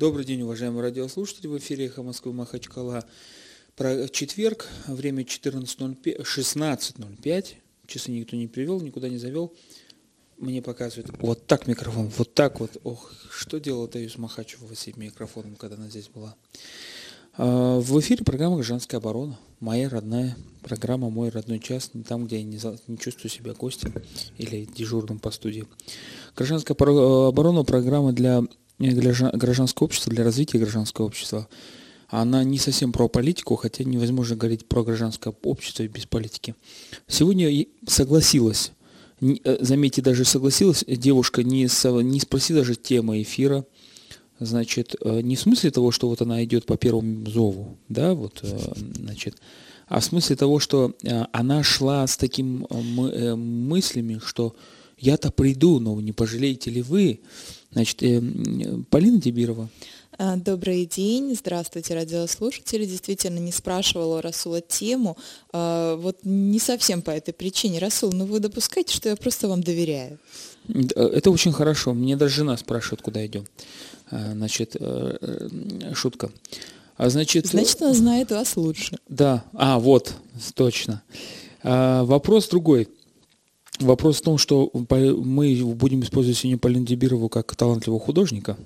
Добрый день, уважаемые радиослушатели. В эфире «Эхо Москвы» Махачкала. Про четверг, время 14.05, 16.05. Часы никто не привел, никуда не завел. Мне показывают вот так микрофон, вот так вот. Ох, что делала Таюс Махачева с этим микрофоном, когда она здесь была. А, в эфире программа «Гражданская оборона». Моя родная программа «Мой родной час», там, где я не, не чувствую себя гостем или дежурным по студии. Гражданская оборона – программа для, для гражданского общества, для развития гражданского общества. Она не совсем про политику, хотя невозможно говорить про гражданское общество без политики. Сегодня согласилась, э, заметьте, даже согласилась девушка, не, не спросила даже темы эфира – значит, э, не в смысле того, что вот она идет по первому зову, да, вот, э, значит, а в смысле того, что она шла с таким мыслями, что я-то приду, но не пожалеете ли вы? Значит, Полина Дебирова. Добрый день, здравствуйте, радиослушатели. Действительно, не спрашивала Расула тему. Вот не совсем по этой причине. Расул, ну вы допускаете, что я просто вам доверяю? Это очень хорошо. Мне даже жена спрашивает, куда идем. Э, значит, э, э, шутка. А значит, значит, она знает вас лучше. Да, а, вот, точно. А, вопрос другой. Вопрос в том, что мы будем использовать сегодня Полину Дебирову как талантливого художника,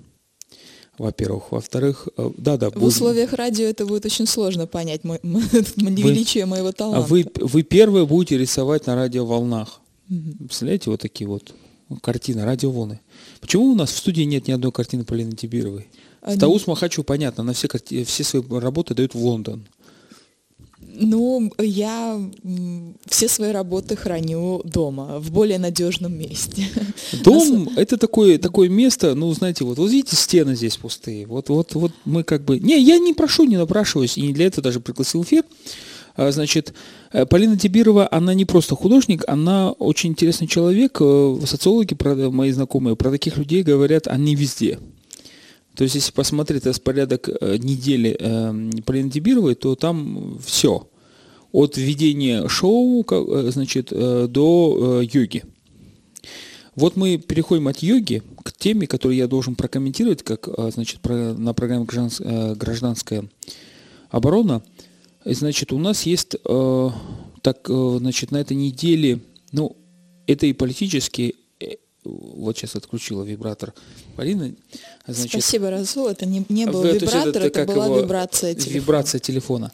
во-первых. Во-вторых, да, да. В будем... условиях радио это будет очень сложно понять мо- мо- величие моего таланта. Вы, вы первые будете рисовать на радиоволнах. Угу. Представляете, вот такие вот картины, радиоволны. Почему у нас в студии нет ни одной картины Полины Тибировой? Они... Таус Махачу, понятно, она все, все свои работы дает в Лондон. Ну, я все свои работы храню дома, в более надежном месте. Дом – это такое, такое место, ну, знаете, вот, вот видите, стены здесь пустые. Вот, вот, вот мы как бы… Не, я не прошу, не напрашиваюсь, и не для этого даже пригласил эфир. А, значит, э, Полина Тибирова, она не просто художник, она очень интересный человек. Э, социологи, мои знакомые, про таких людей говорят, они везде. То есть, если посмотреть распорядок э, недели Полины Тибировой, то там все. От ведения шоу, значит, до йоги. Вот мы переходим от йоги к теме, которую я должен прокомментировать, как значит, на программе «Гражданская оборона». Значит, у нас есть, э, так, э, значит, на этой неделе, ну, это и политически, э, вот сейчас отключила вибратор Полина. Значит, Спасибо, Разул, это не, не был вибратор, это, это была его, вибрация телефона. Вибрация телефона.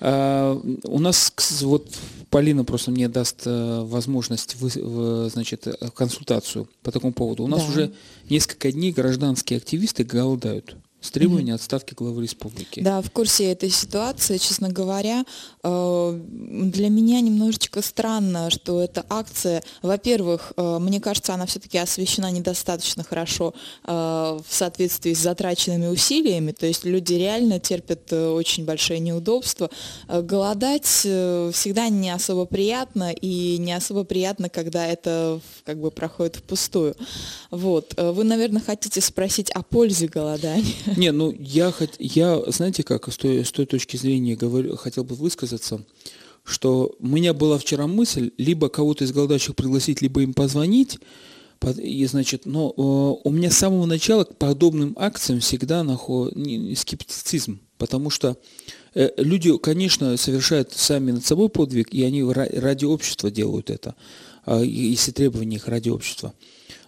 А, у нас вот Полина просто мне даст возможность, вы, значит, консультацию по такому поводу. У нас да. уже несколько дней гражданские активисты голодают с требованием mm-hmm. отставки главы республики. Да, в курсе этой ситуации, честно говоря, э, для меня немножечко странно, что эта акция, во-первых, э, мне кажется, она все-таки освещена недостаточно хорошо э, в соответствии с затраченными усилиями, то есть люди реально терпят очень большие неудобства. Голодать всегда не особо приятно, и не особо приятно, когда это как бы проходит впустую. Вот. Вы, наверное, хотите спросить о пользе голодания. Не, ну я, хот... я знаете как, с той, с той точки зрения говорю, хотел бы высказаться, что у меня была вчера мысль, либо кого-то из голодающих пригласить, либо им позвонить, и, значит, но э, у меня с самого начала к подобным акциям всегда наход... скептицизм, потому что э, люди, конечно, совершают сами над собой подвиг, и они ради общества делают это, э, если требования их ради общества.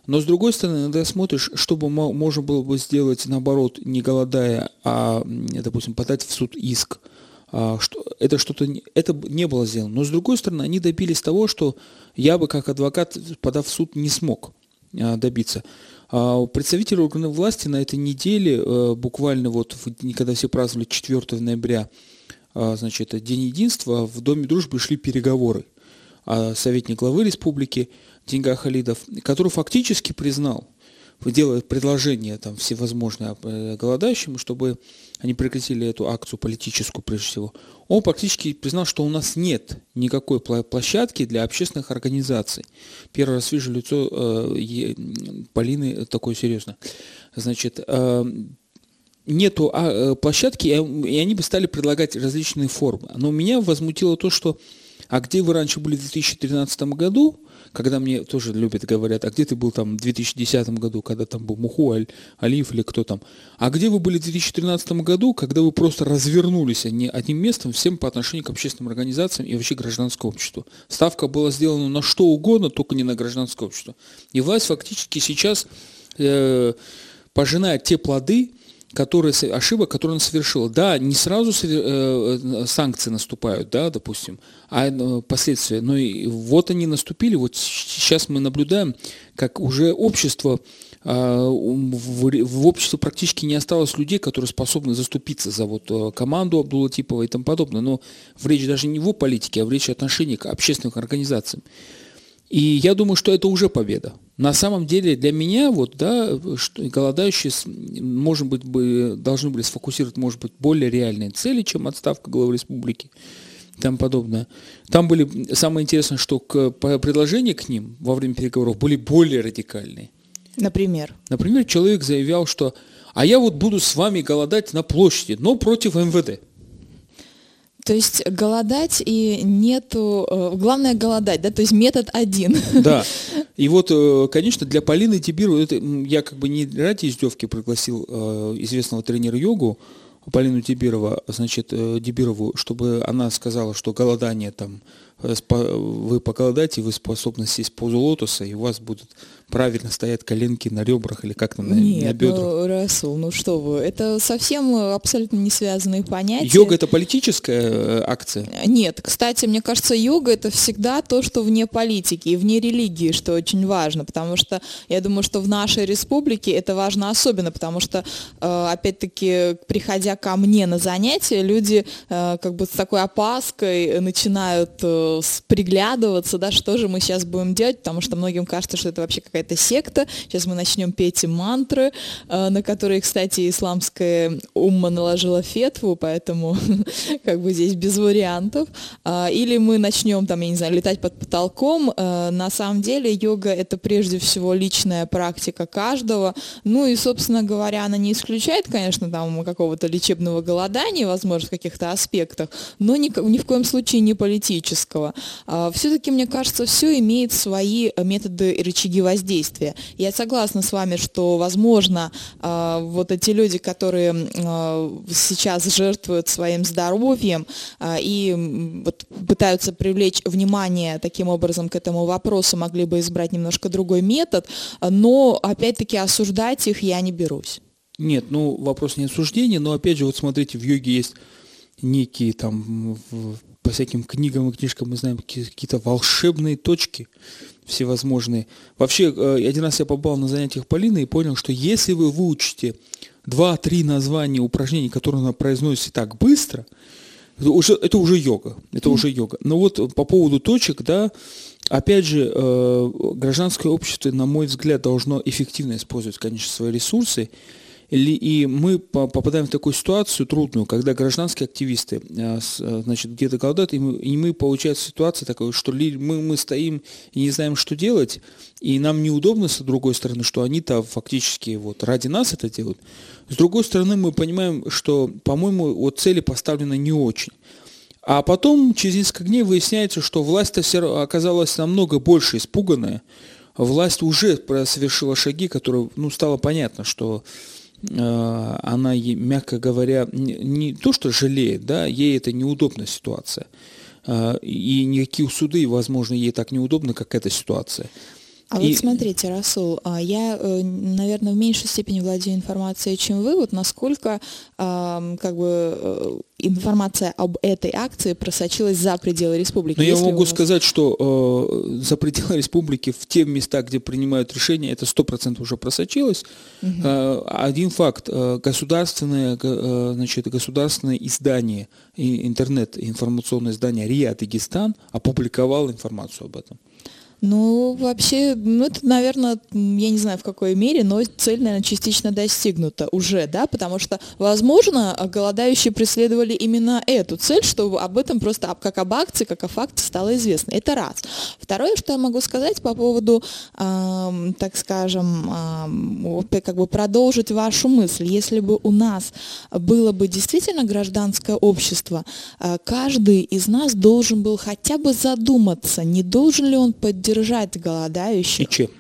Но с другой стороны, иногда смотришь, что бы можно было бы сделать наоборот, не голодая, а, допустим, подать в суд иск. А, что, это что-то это не было сделано. Но с другой стороны, они добились того, что я бы как адвокат, подав в суд, не смог а, добиться. А представители органов власти на этой неделе, э, буквально вот, когда все праздновали 4 ноября, значит, День единства, в Доме дружбы шли переговоры. Советник главы республики Деньга Халидов, который фактически признал, делает предложение там всевозможные э, голодающим, чтобы они прекратили эту акцию политическую прежде всего, он практически признал, что у нас нет никакой площадки для общественных организаций. Первый раз вижу лицо э, Полины такое серьезное. Значит, э, нету а, площадки, и они бы стали предлагать различные формы. Но меня возмутило то, что а где вы раньше были в 2013 году, когда мне тоже любят, говорят, а где ты был там в 2010 году, когда там был Муху, Аль, Алиев или кто там, а где вы были в 2013 году, когда вы просто развернулись не одним местом всем по отношению к общественным организациям и вообще гражданскому обществу. Ставка была сделана на что угодно, только не на гражданское общество. И власть фактически сейчас э, пожинает те плоды, которые, ошибок, которые он совершил. Да, не сразу э, э, санкции наступают, да, допустим, а э, последствия. Но и вот они наступили, вот сейчас мы наблюдаем, как уже общество, а, в обществе практически не осталось людей, которые способны заступиться за вот команду Абдула Типова и тому подобное. Но в речь даже не в политике, а в речь отношений к общественным организациям. И я думаю, что это уже победа. На самом деле для меня вот, да, что голодающие, может быть, бы, должны были сфокусировать, может быть, более реальные цели, чем отставка главы республики и тому подобное. Там были, самое интересное, что к, предложения к ним во время переговоров были более радикальные. Например? Например, человек заявлял, что «а я вот буду с вами голодать на площади, но против МВД». То есть голодать и нету... Э, главное голодать, да? То есть метод один. Да. И вот, э, конечно, для Полины Тибиру, это, я как бы не ради издевки пригласил э, известного тренера йогу, Полину Тибирова, значит, Дибирову, чтобы она сказала, что голодание там, вы поголодаете, вы способны сесть позу лотоса, и у вас будут правильно стоят коленки на ребрах или как там, на, Нет, на бедрах. Ну, Расул, ну что вы, это совсем абсолютно не связанные понятия. Йога это политическая э, акция? Нет, кстати, мне кажется, йога это всегда то, что вне политики и вне религии, что очень важно, потому что я думаю, что в нашей республике это важно особенно, потому что, э, опять-таки, приходя ко мне на занятия, люди э, как бы с такой опаской начинают приглядываться, да, что же мы сейчас будем делать, потому что многим кажется, что это вообще какая какая-то секта. Сейчас мы начнем петь мантры, э, на которые, кстати, исламская умма наложила фетву, поэтому как бы здесь без вариантов. А, или мы начнем там, я не знаю, летать под потолком. Э, на самом деле йога это прежде всего личная практика каждого. Ну и, собственно говоря, она не исключает, конечно, там какого-то лечебного голодания, возможно, в каких-то аспектах, но ни, ни в коем случае не политического. А, Все-таки, мне кажется, все имеет свои методы и рычаги воздействия воздействия. Я согласна с вами, что, возможно, а, вот эти люди, которые а, сейчас жертвуют своим здоровьем а, и вот пытаются привлечь внимание таким образом к этому вопросу, могли бы избрать немножко другой метод, но, опять-таки, осуждать их я не берусь. Нет, ну вопрос не осуждения, но опять же, вот смотрите, в йоге есть некие там по всяким книгам и книжкам мы знаем какие-то волшебные точки всевозможные. Вообще, э, один раз я побывал на занятиях Полины и понял, что если вы выучите два-три названия упражнений, которые она произносит так быстро, это уже, это уже йога. Это уже йога. Но вот по поводу точек, да, опять же, э, гражданское общество, на мой взгляд, должно эффективно использовать, конечно, свои ресурсы. И мы попадаем в такую ситуацию трудную, когда гражданские активисты э, э, значит, где-то голодают, и мы, получается ситуация такая, что мы, мы стоим и не знаем, что делать, и нам неудобно, с другой стороны, что они-то фактически вот ради нас это делают. С другой стороны, мы понимаем, что, по-моему, вот цели поставлены не очень. А потом, через несколько дней выясняется, что власть оказалась намного больше испуганная. Власть уже совершила шаги, которые, ну, стало понятно, что она, мягко говоря, не то что жалеет, да, ей это неудобная ситуация. Э, и никакие суды, возможно, ей так неудобно, как эта ситуация. А и... вот смотрите, Расул, а я, э, наверное, в меньшей степени владею информацией, чем вы. Вот насколько как бы э, информация об этой акции просочилась за пределы республики? Но я могу вас... сказать, что э, за пределы республики в те места, где принимают решения, это 100% уже просочилось. Угу. Э, один факт. Э, государственное, э, значит, государственное издание, интернет-информационное издание РИА Дагестан опубликовало информацию об этом. Ну, вообще, ну, это, наверное, я не знаю в какой мере, но цель, наверное, частично достигнута уже, да, потому что, возможно, голодающие преследовали именно эту цель, чтобы об этом просто как об акции, как о факте стало известно. Это раз. Второе, что я могу сказать по поводу, э, так скажем, э, как бы продолжить вашу мысль. Если бы у нас было бы действительно гражданское общество, э, каждый из нас должен был хотя бы задуматься, не должен ли он поддерживать поддержать голодающих. И чем?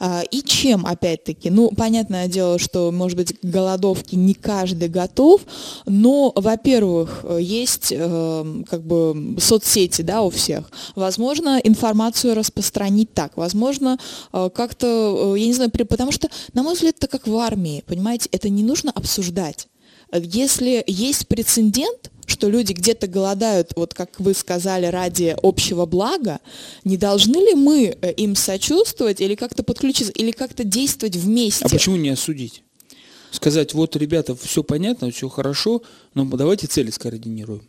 А, и чем, опять-таки? Ну, понятное дело, что, может быть, голодовки не каждый готов, но, во-первых, есть э, как бы соцсети, да, у всех. Возможно, информацию распространить так. Возможно, э, как-то, э, я не знаю, потому что, на мой взгляд, это как в армии, понимаете, это не нужно обсуждать. Если есть прецедент, что люди где-то голодают, вот как вы сказали, ради общего блага, не должны ли мы э, им сочувствовать или как-то подключиться, или как-то действовать вместе? А почему не осудить? Сказать, вот, ребята, все понятно, все хорошо, но давайте цели скоординируем.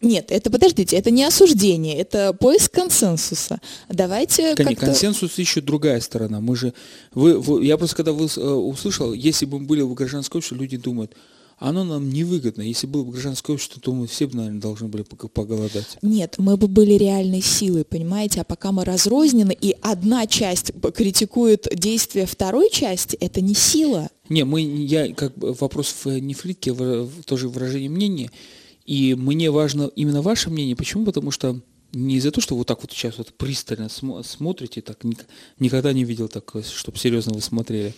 Нет, это подождите, это не осуждение, это поиск консенсуса. Давайте Конечно, консенсус ищет другая сторона. Мы же, вы, вы, я просто когда вы, э, услышал, если бы мы были в гражданском обществе, люди думают, оно нам невыгодно. Если было бы гражданское общество, то мы все, наверное, должны были поголодать. Нет, мы бы были реальной силой, понимаете? А пока мы разрознены, и одна часть критикует действия второй части, это не сила. Не, мы, я, как бы, вопрос в нефритке, тоже выражение мнения, и мне важно именно ваше мнение. Почему? Потому что не из-за того, что вот так вот сейчас вот пристально смотрите, так никогда не видел так, чтобы серьезно вы смотрели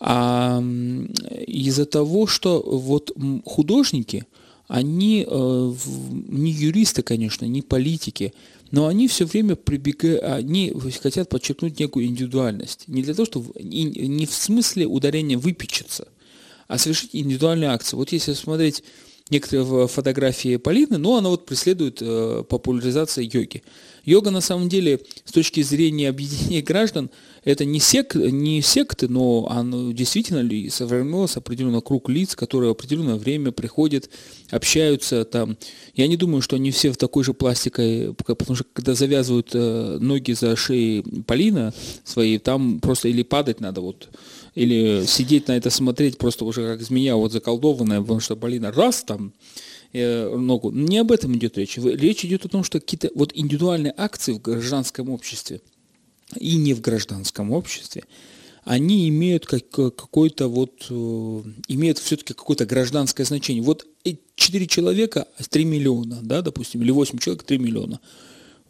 а из-за того, что вот художники, они э, не юристы, конечно, не политики, но они все время прибегают, они хотят подчеркнуть некую индивидуальность. Не для того, чтобы не в смысле ударения выпечется, а совершить индивидуальные акции. Вот если смотреть некоторые фотографии Полины, но она вот преследует э, популяризацию йоги. Йога на самом деле с точки зрения объединения граждан это не, сек, не секты, но оно действительно сформировался определенный круг лиц, которые в определенное время приходят, общаются там. Я не думаю, что они все в такой же пластикой, потому что когда завязывают э, ноги за шеей Полина своей, там просто или падать надо вот, или сидеть на это смотреть просто уже как змея вот заколдованная, потому что Полина раз там, э, ногу. Не об этом идет речь. Речь идет о том, что какие-то вот индивидуальные акции в гражданском обществе – и не в гражданском обществе, они имеют как, какой-то вот, э, имеют все-таки какое-то гражданское значение. Вот 4 человека, 3 миллиона, да, допустим, или 8 человек, 3 миллиона.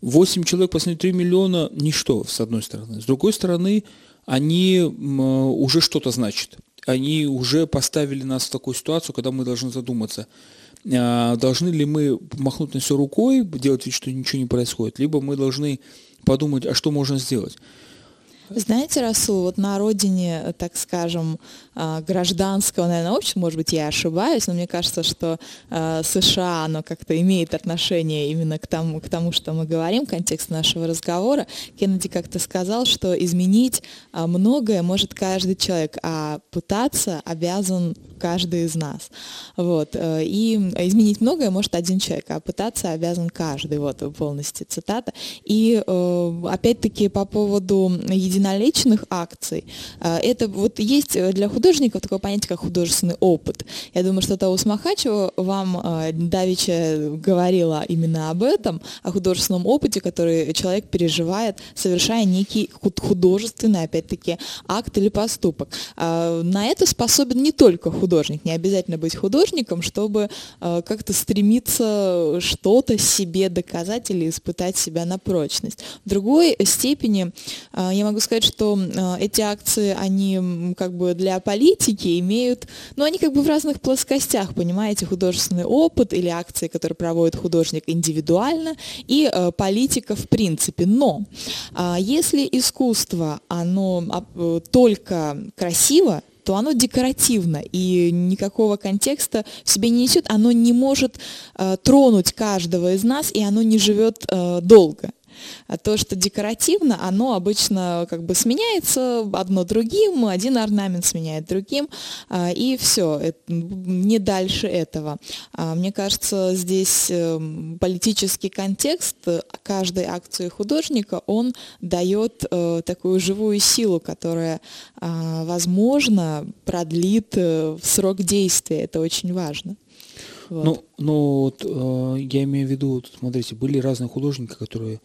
8 человек по сравнению 3 миллиона – ничто, с одной стороны. С другой стороны, они уже что-то значат. Они уже поставили нас в такую ситуацию, когда мы должны задуматься, а, должны ли мы махнуть на все рукой, делать вид, что ничего не происходит, либо мы должны подумать, а что можно сделать. Знаете, Расул, вот на родине, так скажем, гражданского, наверное, общества, может быть, я ошибаюсь, но мне кажется, что а, США, оно как-то имеет отношение именно к тому, к тому, что мы говорим, контекст нашего разговора. Кеннеди как-то сказал, что изменить а, многое может каждый человек, а пытаться обязан каждый из нас. Вот. Э, и изменить многое может один человек, а пытаться обязан каждый. Вот полностью цитата. И э, опять-таки по поводу единоличных акций, э, это вот есть для художников такое понятие, как художественный опыт. Я думаю, что Таус Махачева вам Давича говорила именно об этом, о художественном опыте, который человек переживает, совершая некий художественный, опять-таки, акт или поступок. На это способен не только художник. Не обязательно быть художником, чтобы э, как-то стремиться что-то себе доказать или испытать себя на прочность. В другой степени э, я могу сказать, что э, эти акции, они как бы для политики имеют, ну, они как бы в разных плоскостях, понимаете, художественный опыт или акции, которые проводит художник индивидуально, и э, политика в принципе. Но э, если искусство, оно э, только красиво, то оно декоративно и никакого контекста в себе не несет, оно не может э, тронуть каждого из нас, и оно не живет э, долго. А то, что декоративно, оно обычно как бы сменяется одно другим, один орнамент сменяет другим, а, и все, не дальше этого. А, мне кажется, здесь эм, политический контекст каждой акции художника, он дает э, такую живую силу, которая, а, возможно, продлит э, срок действия. Это очень важно. Вот. Ну, ну вот, э, я имею в виду, вот, смотрите, были разные художники, которые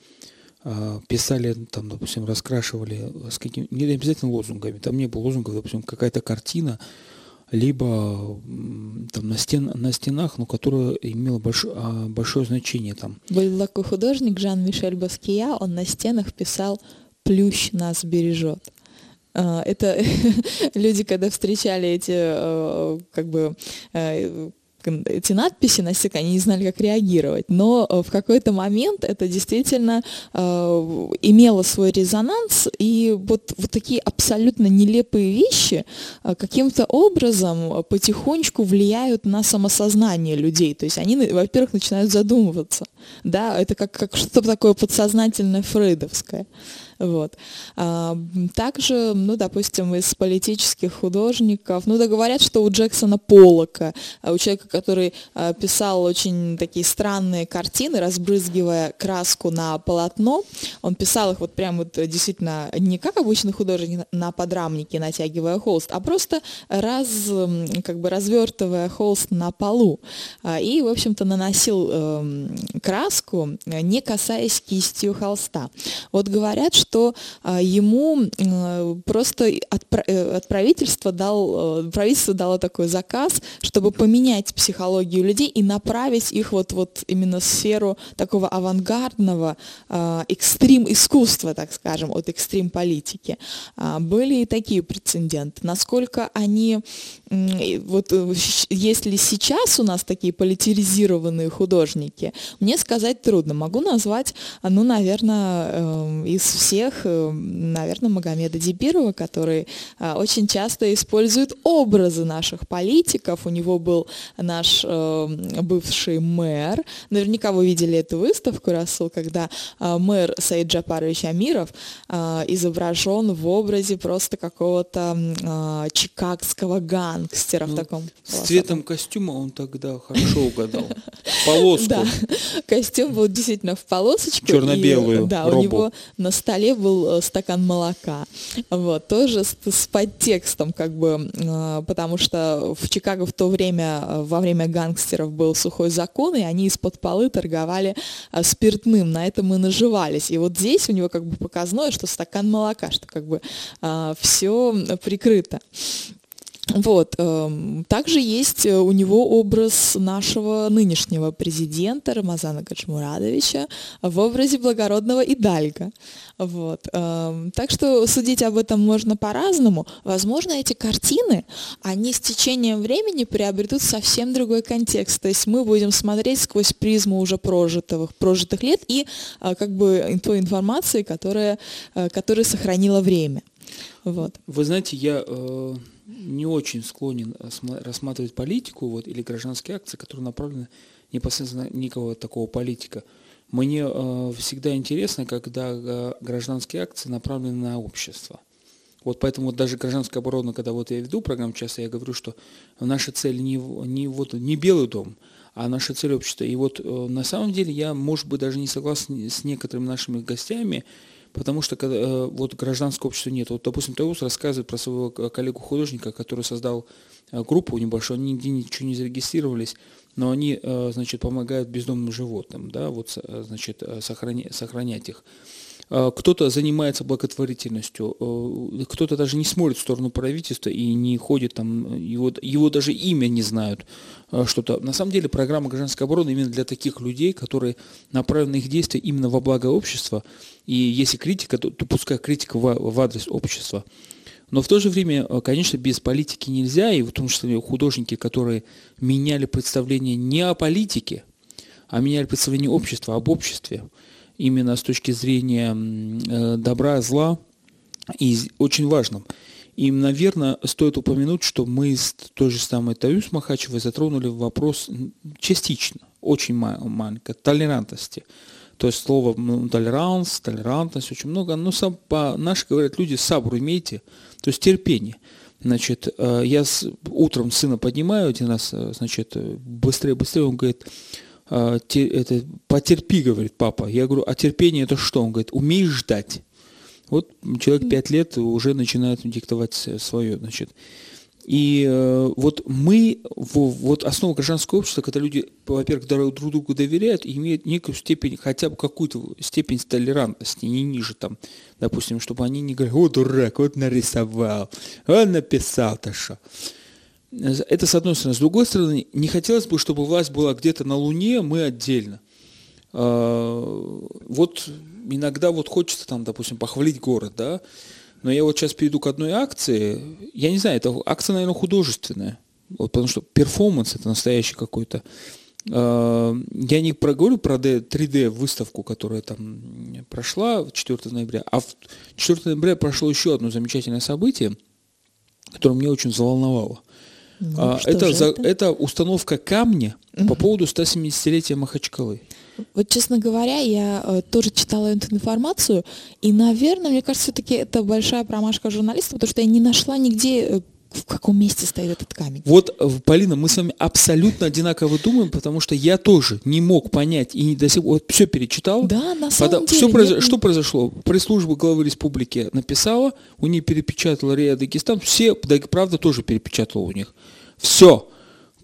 э, писали, там, допустим, раскрашивали с каким не обязательно лозунгами, там не было лозунгов, допустим, какая-то картина, либо там на, стен, на стенах, но которая имела большое, а, большое значение там. Был такой художник Жан-Мишель Баския, он на стенах писал «Плющ нас бережет». А, это люди, когда встречали эти э, как бы э, эти надписи на стекле, они не знали, как реагировать. Но э, в какой-то момент это действительно э, имело свой резонанс, и вот, вот такие абсолютно нелепые вещи э, каким-то образом потихонечку влияют на самосознание людей. То есть они, во-первых, начинают задумываться. Да, это как, как что-то такое подсознательное фрейдовское. Вот. А, также, ну, допустим, из политических художников, ну, да говорят, что у Джексона Поллока, а, у человека, который а, писал очень такие странные картины, разбрызгивая краску на полотно, он писал их вот прям вот действительно не как обычный художник на подрамнике, натягивая холст, а просто раз, как бы развертывая холст на полу. И, в общем-то, наносил эм, краску, не касаясь кистью холста. Вот говорят, что а, ему просто от, э, правительства дал, э, правительство дало такой заказ, чтобы поменять психологию людей и направить их вот, вот именно в сферу такого авангардного а, экстрим искусства, так скажем, от экстрим политики. А, были и такие прецеденты. Насколько они, вот э, если сейчас у нас такие политизированные художники, мне сказать трудно. Могу назвать, ну, наверное, эм, из всех э, наверное, Магомеда Дибирова, который э, очень часто использует образы наших политиков. У него был наш э, бывший мэр. Наверняка вы видели эту выставку, Расул, когда мэр Саид Джапарович Амиров изображен в образе просто какого-то чикагского гангстера ну, в таком. С цветом костюма он тогда хорошо угадал. Полоску. Да, костюм был действительно в полосочку. Черно-белую. Да, у него на столе был э, стакан молока. Вот, тоже с, с подтекстом, как бы, э, потому что в Чикаго в то время, э, во время гангстеров был сухой закон, и они из-под полы торговали спиртным, на этом и наживались. И вот здесь у него как бы показное, что стакан молока, что как бы все прикрыто. Вот. Эм, также есть э, у него образ нашего нынешнего президента Рамазана Качмурадовича в образе благородного Идальга. Вот. Эм, так что судить об этом можно по-разному. Возможно, эти картины, они с течением времени приобретут совсем другой контекст. То есть мы будем смотреть сквозь призму уже прожитых, прожитых лет и э, как бы той информации, которая, э, которая сохранила время. Вот. Вы знаете, я не очень склонен рассматривать политику вот, или гражданские акции, которые направлены непосредственно никого такого политика. Мне э, всегда интересно, когда э, гражданские акции направлены на общество. Вот поэтому вот даже гражданская оборона, когда вот я веду программу часто, я говорю, что наша цель не, не, вот, не Белый дом, а наша цель общества. И вот э, на самом деле я, может быть, даже не согласен с некоторыми нашими гостями, Потому что когда, э, вот гражданского общества нет. Вот, допустим, Теус рассказывает про своего коллегу-художника, который создал э, группу небольшую, они нигде ничего не зарегистрировались, но они, э, значит, помогают бездомным животным, да, вот, значит, сохранять, сохранять их. А, кто-то занимается благотворительностью, э, кто-то даже не смотрит в сторону правительства и не ходит там, его, его даже имя не знают а, что-то. На самом деле программа гражданской обороны именно для таких людей, которые направлены их действия именно во благо общества. И если критика, то, то пускай критика в, в адрес общества. Но в то же время, конечно, без политики нельзя, и в том числе художники, которые меняли представление не о политике, а меняли представление общества, об обществе именно с точки зрения э, добра, зла, и очень важным. И, наверное, стоит упомянуть, что мы с той же самой Таюс Махачевой затронули вопрос частично, очень маленько, толерантности. То есть слово ну, толеранс, толерантность, очень много. Но сам, по, наши говорят люди, сабру имейте, то есть терпение. Значит, э, я с, утром сына поднимаю один раз, э, значит, быстрее, быстрее, он говорит, «А, это, потерпи, говорит папа. Я говорю, а терпение это что? Он говорит, умеешь ждать. Вот человек пять лет уже начинает диктовать свое, значит. И э, вот мы, вот основа гражданского общества, когда люди, во-первых, друг другу доверяют и имеют некую степень, хотя бы какую-то степень толерантности, не ниже там, допустим, чтобы они не говорили, о, дурак, вот нарисовал, он написал-то что. Это с одной стороны. С другой стороны, не хотелось бы, чтобы власть была где-то на Луне, мы отдельно. А, вот иногда вот хочется там, допустим, похвалить город, да, но я вот сейчас перейду к одной акции, я не знаю, это акция, наверное, художественная, вот, потому что перформанс это настоящий какой-то. А, я не проговорю про 3D выставку, которая там прошла 4 ноября, а в 4 ноября прошло еще одно замечательное событие, которое меня очень заволновало. Ну, а, это, за, это? это установка камня угу. по поводу 170-летия Махачкалы. Вот, честно говоря, я э, тоже читала эту информацию, и, наверное, мне кажется, все-таки это большая промашка журналиста, потому что я не нашла нигде э, в каком месте стоит этот камень. Вот, э, Полина, мы с вами абсолютно одинаково думаем, потому что я тоже не мог понять и не до сих пор вот, все перечитал. Да, на самом деле. Все произ... Что произошло? Пресс-служба главы республики написала, у нее перепечатала Риа Дагестан, все, да, правда, тоже перепечатала у них. Все.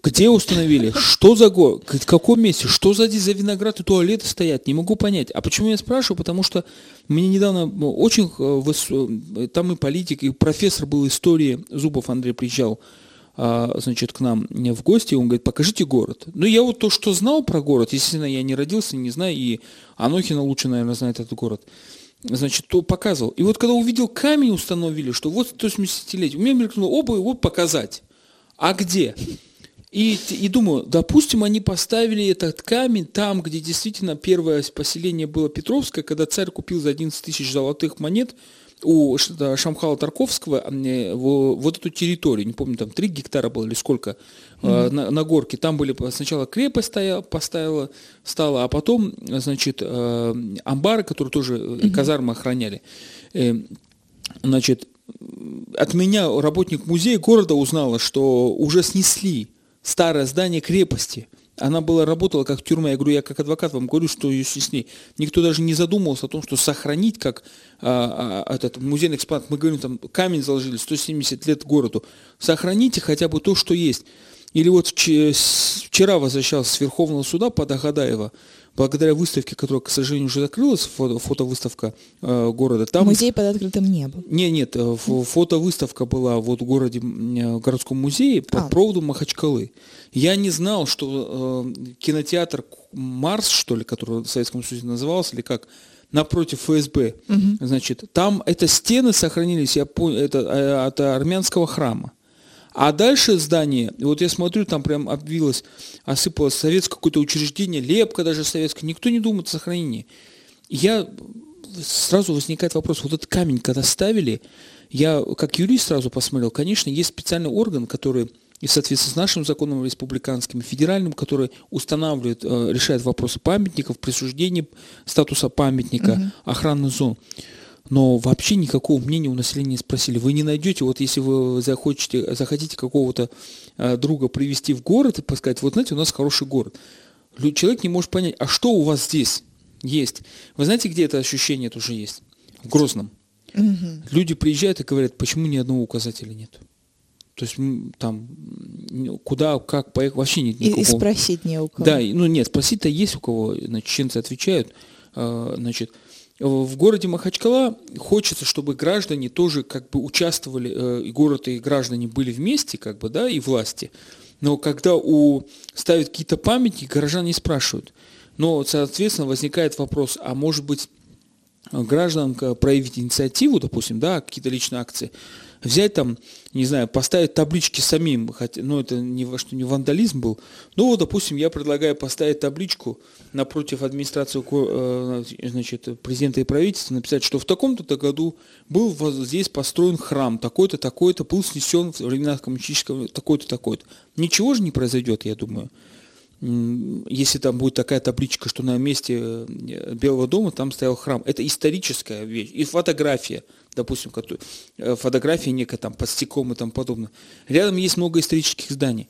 Где установили? Что за город? В каком месте? Что за, за виноград и туалеты стоят? Не могу понять. А почему я спрашиваю? Потому что мне недавно ну, очень... Э, там и политик, и профессор был истории, Зубов Андрей приезжал, а, значит, к нам в гости, он говорит, покажите город. Ну, я вот то, что знал про город, естественно, я не родился, не знаю, и Анохина лучше, наверное, знает этот город значит, то показывал. И вот когда увидел камень установили, что вот 170-летие, у меня мелькнуло оба его показать. А где? И, и думаю, допустим, они поставили этот камень там, где действительно первое поселение было Петровское, когда царь купил за 11 тысяч золотых монет у Шамхала Тарковского вот эту территорию, не помню, там 3 гектара было или сколько, mm-hmm. на, на горке. Там были сначала крепость стояла, поставила, стала, а потом, значит, э, амбары, которые тоже mm-hmm. казармы охраняли. Э, значит, от меня работник музея города узнала, что уже снесли старое здание крепости. Она была, работала как тюрьма. Я говорю, я как адвокат вам говорю, что ее снесли. Никто даже не задумывался о том, что сохранить как а, а, этот музейный экспонат. Мы говорим, там камень заложили, 170 лет городу. Сохраните хотя бы то, что есть. Или вот вчера возвращался с Верховного суда под Агадаева благодаря выставке, которая, к сожалению, уже закрылась, фото, фотовыставка э, города. Там... Музей под открытым небом. Не, нет, э, фотовыставка была вот в городе, э, городском музее под а. проводом Махачкалы. Я не знал, что э, кинотеатр Марс, что ли, который в Советском Союзе назывался, или как, напротив ФСБ, угу. значит, там это стены сохранились, я понял, это э, от армянского храма. А дальше здание, вот я смотрю, там прям обвилось, осыпалось советское какое-то учреждение, лепка даже советская, никто не думает о сохранении. Я сразу возникает вопрос, вот этот камень, когда ставили, я как юрист сразу посмотрел, конечно, есть специальный орган, который и в соответствии с нашим законом республиканским и федеральным, который устанавливает, э, решает вопросы памятников, присуждения статуса памятника, угу. охраны зон но вообще никакого мнения у населения не спросили. Вы не найдете, вот если вы захотите, захотите какого-то э, друга привести в город и сказать, вот знаете, у нас хороший город. Человек не может понять, а что у вас здесь есть? Вы знаете, где это ощущение тоже есть? В Грозном. Угу. Люди приезжают и говорят, почему ни одного указателя нет. То есть там куда, как поехать, вообще нет никакого. И, и спросить не у кого. Да, ну нет, спросить-то есть у кого, значит, чеченцы отвечают, э, значит, в городе Махачкала хочется, чтобы граждане тоже как бы участвовали, э, и город, и граждане были вместе, как бы, да, и власти. Но когда у ставят какие-то памятники, горожане не спрашивают. Но, соответственно, возникает вопрос, а может быть, гражданам проявить инициативу, допустим, да, какие-то личные акции, взять там, не знаю, поставить таблички самим, хотя, ну, это не, что не вандализм был, ну, вот, допустим, я предлагаю поставить табличку напротив администрации э, значит, президента и правительства, написать, что в таком-то году был здесь построен храм, такой-то, такой-то, был снесен в времена коммунистического, такой-то, такой-то. Ничего же не произойдет, я думаю. Если там будет такая табличка, что на месте э, Белого дома там стоял храм. Это историческая вещь. И фотография, допустим, э, фотография некая там под стеклом и тому подобное. Рядом есть много исторических зданий.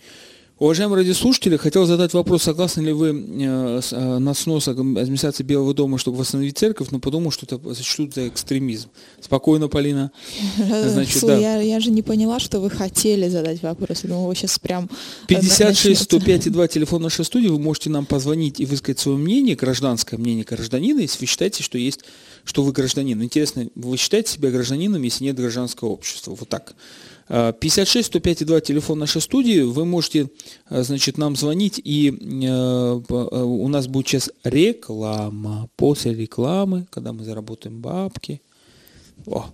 Уважаемые радиослушатели, хотел задать вопрос, согласны ли вы э, э, на снос администрации Белого дома, чтобы восстановить церковь, но подумал, что это сочтут за экстремизм. Спокойно, Полина. Значит, Слушай, да. я, я же не поняла, что вы хотели задать вопрос. Я думала, вы сейчас прям... 56 105 и 2 телефон нашей студии. Вы можете нам позвонить и высказать свое мнение, гражданское мнение гражданина, если вы считаете, что есть, что вы гражданин. Интересно, вы считаете себя гражданином, если нет гражданского общества? Вот так. 56 105 2 телефон нашей студии. Вы можете, э, значит, нам звонить, и э, э, у нас будет сейчас реклама. После рекламы, когда мы заработаем бабки. О,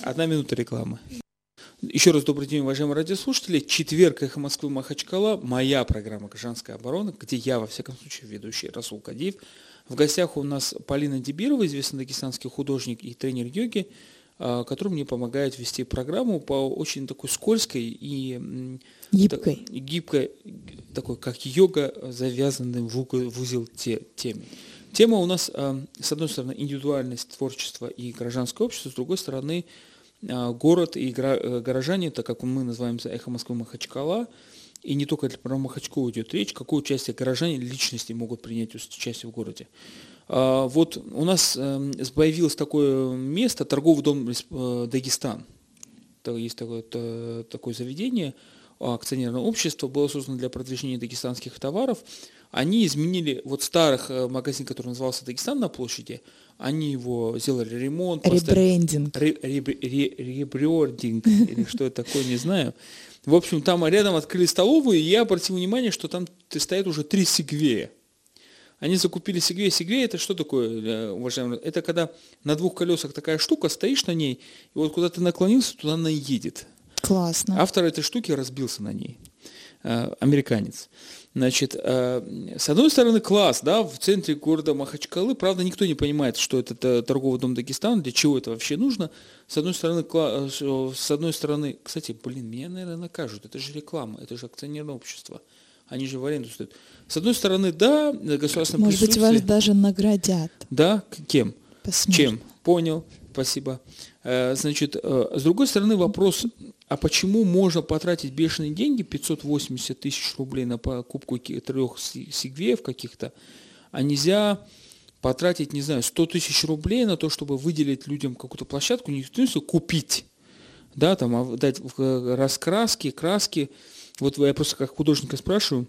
одна минута рекламы. Еще раз добрый день, уважаемые радиослушатели. Четверг, Эхо Москвы, Махачкала. Моя программа «Гражданская оборона», где я, во всяком случае, ведущий Расул Кадиев. В гостях у нас Полина Дебирова, известный дагестанский художник и тренер йоги. А, который мне помогает вести программу по очень такой скользкой и гибкой, так, гибкой такой как йога, завязанной в, в узел те, теме. Тема у нас, а, с одной стороны, индивидуальность творчества и гражданское общество, с другой стороны, а, город и э, горожане, так как мы называемся «Эхо Москвы Махачкала», и не только про Махачкову идет речь, какое участие горожане, личности могут принять участие в городе. А, вот у нас эм, появилось такое место, торговый дом э, Дагестан. Есть такое, такое заведение, акционерное общество, было создано для продвижения дагестанских товаров. Они изменили вот старых э, магазин, который назывался Дагестан на площади, они его сделали ремонт. Ребрендинг. Ребрендинг, или что это такое, не знаю. В общем, там рядом открыли столовую, и я обратил внимание, что там стоят уже три сегвея. Они закупили Сегвей. Сегвей это что такое, э, уважаемые? Это когда на двух колесах такая штука, стоишь на ней, и вот куда ты наклонился, туда она едет. Классно. Автор этой штуки разбился на ней. Э, американец. Значит, э, с одной стороны, класс, да, в центре города Махачкалы, правда, никто не понимает, что это торговый дом Дагестана, для чего это вообще нужно. С одной стороны, с одной стороны, кстати, блин, меня, наверное, накажут, это же реклама, это же акционерное общество они же в аренду стоят. С одной стороны, да, государственное Может быть, вас даже наградят. Да, кем? Посмотрим. Чем? Понял, спасибо. Э, значит, э, с другой стороны, вопрос, а почему можно потратить бешеные деньги, 580 тысяч рублей на покупку трех сигвеев каких-то, а нельзя потратить, не знаю, 100 тысяч рублей на то, чтобы выделить людям какую-то площадку, не в купить, да, там, а дать раскраски, краски, вот я просто как художника спрашиваю,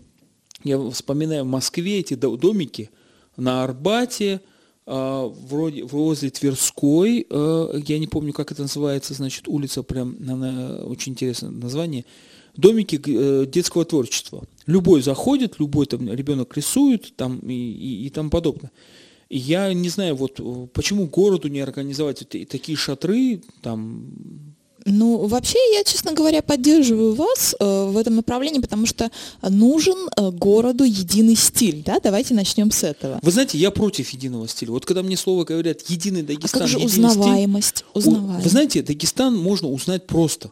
я вспоминаю в Москве эти домики на Арбате, а, вроде возле Тверской, а, я не помню, как это называется, значит, улица прям, она, очень интересное название, домики э, детского творчества. Любой заходит, любой там ребенок рисует там и, и, и тому подобное. Я не знаю, вот почему городу не организовать такие шатры, там ну, вообще, я, честно говоря, поддерживаю вас э, в этом направлении, потому что нужен э, городу единый стиль, да? Давайте начнем с этого. Вы знаете, я против единого стиля. Вот когда мне слово говорят «единый Дагестан», а как же узнаваемость? Стиль, узнаваемость? Вы знаете, Дагестан можно узнать просто.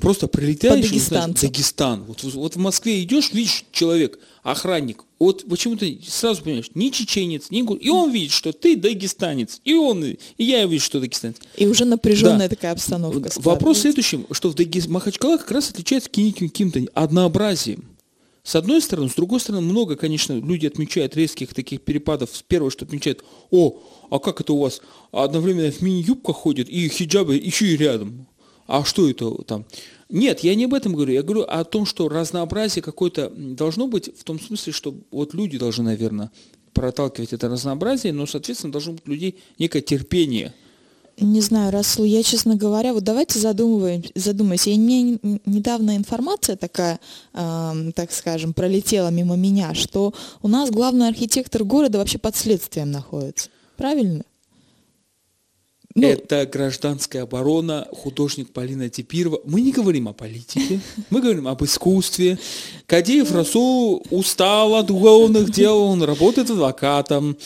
Просто прилетаешь узнаешь Дагестан. Вот, вот в Москве идешь, видишь человек, охранник, вот почему-то сразу понимаешь, ни чеченец, ни и он видит, что ты дагестанец, и он, и я вижу, что дагестанец. И уже напряженная да. такая обстановка. Вопрос в следующем, что в Дагест... Махачкала как раз отличается каким-то однообразием. С одной стороны, с другой стороны, много, конечно, люди отмечают резких таких перепадов. Первое, что отмечают, о, а как это у вас одновременно в мини-юбках ходят и хиджабы еще и рядом? А что это там? Нет, я не об этом говорю. Я говорю о том, что разнообразие какое-то должно быть в том смысле, что вот люди должны, наверное, проталкивать это разнообразие, но, соответственно, должно быть у людей некое терпение. Не знаю, Расул, я, честно говоря, вот давайте задумываем, задумайся. И мне недавно информация такая, э, так скажем, пролетела мимо меня, что у нас главный архитектор города вообще под следствием находится. Правильно? Ну, это гражданская оборона, художник Полина Типирова. Мы не говорим о политике, мы говорим об искусстве. Кадеев ну. Расул устал от уголовных дел, он работает адвокатом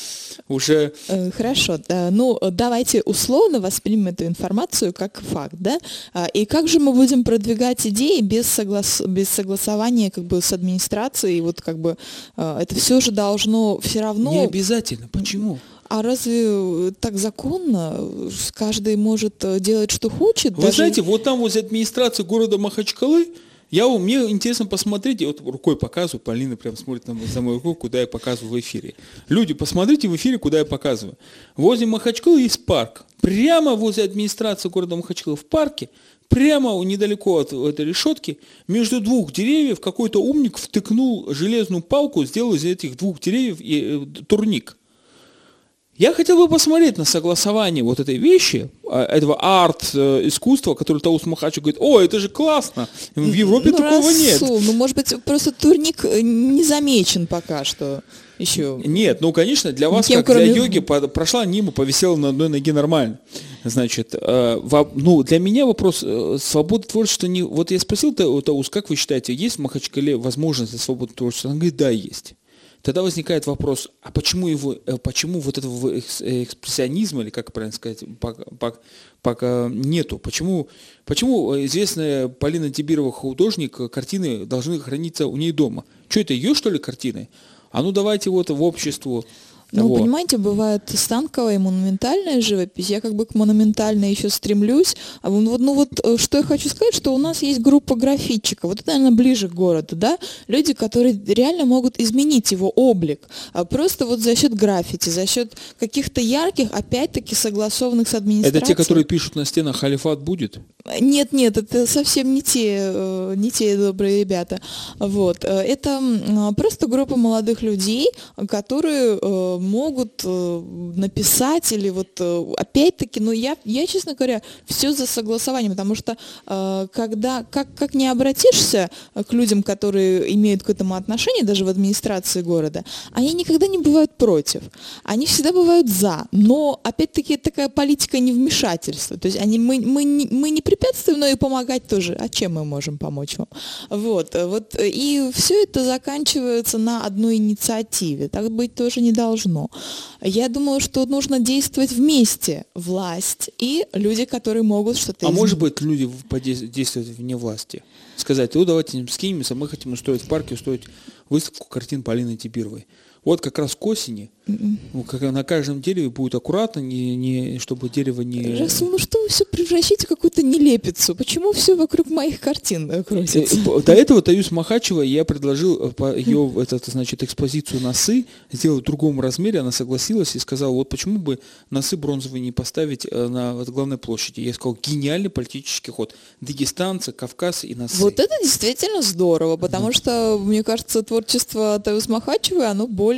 уже. Э, хорошо, да, ну давайте условно воспримем эту информацию как факт, да? А, и как же мы будем продвигать идеи без, соглас... без согласования как бы с администрацией? Вот как бы а, это все же должно все равно... Не обязательно. Почему? А разве э, так законно? Каждый может э, делать, что хочет? Вы даже... знаете, вот там возле администрации города Махачкалы, я, мне интересно посмотреть, я вот рукой показываю, Полина прям смотрит на, за мою руку, куда я показываю в эфире. Люди, посмотрите в эфире, куда я показываю. Возле Махачкалы есть парк. Прямо возле администрации города Махачкалы в парке, прямо недалеко от этой решетки, между двух деревьев какой-то умник втыкнул железную палку, сделал из этих двух деревьев э, турник. Я хотел бы посмотреть на согласование вот этой вещи, а, этого арт-искусства, э, который Таус Махачу говорит, о, это же классно, в Европе ну, такого Расул, нет. Ну, может быть, просто турник э, не замечен пока что еще. Нет, ну, конечно, для вас, Никем, как для йоги, прошла Нима, повисела на одной ноге нормально. Значит, э, ну, для меня вопрос свободы творчества не... Вот я спросил Таус, как вы считаете, есть в Махачкале возможность свободы творчества? Он говорит, да, есть. Тогда возникает вопрос, а почему, его, э, почему вот этого э, экспрессионизма, или как правильно сказать, пока, пока нету? Почему, почему известная Полина Тибирова художник, картины должны храниться у нее дома? Что это, ее что ли картины? А ну давайте вот в обществу ну, того. понимаете, бывает станковая и монументальная живопись. Я как бы к монументальной еще стремлюсь. А вот, ну вот, э, что я хочу сказать, что у нас есть группа графитчиков. Вот это, наверное, ближе к городу, да? Люди, которые реально могут изменить его облик. А просто вот за счет граффити, за счет каких-то ярких, опять-таки, согласованных с администрацией. Это те, которые пишут на стенах «Халифат будет»? Нет, нет, это совсем не те, э, не те добрые ребята. Вот. Э, это просто группа молодых людей, которые могут э, написать или вот э, опять-таки, ну я, я, честно говоря, все за согласованием, потому что э, когда, как, как не обратишься к людям, которые имеют к этому отношение, даже в администрации города, они никогда не бывают против. Они всегда бывают за. Но опять-таки такая политика невмешательства. То есть они, мы, мы, не, мы не препятствуем, но и помогать тоже. А чем мы можем помочь вам? Вот. вот и все это заканчивается на одной инициативе. Так быть тоже не должно должно. Я думаю, что нужно действовать вместе. Власть и люди, которые могут что-то А изменить. может быть, люди действуют вне власти? Сказать, ну давайте скинемся, мы хотим устроить в парке, устроить выставку картин Полины Тибировой. Вот как раз к осени ну, как на каждом дереве будет аккуратно, не, не, чтобы дерево не... Расул, ну что вы все превращаете в какую-то нелепицу? Почему все вокруг моих картин э, крутится? Э, до этого Таюс Махачева я предложил э, ее, этот, значит, экспозицию носы сделать в другом размере, она согласилась и сказала, вот почему бы носы бронзовые не поставить на вот, главной площади. Я сказал, гениальный политический ход. Дагестанцы, Кавказ и носы. Вот это действительно здорово, потому да. что, мне кажется, творчество Таюс Махачевой, оно более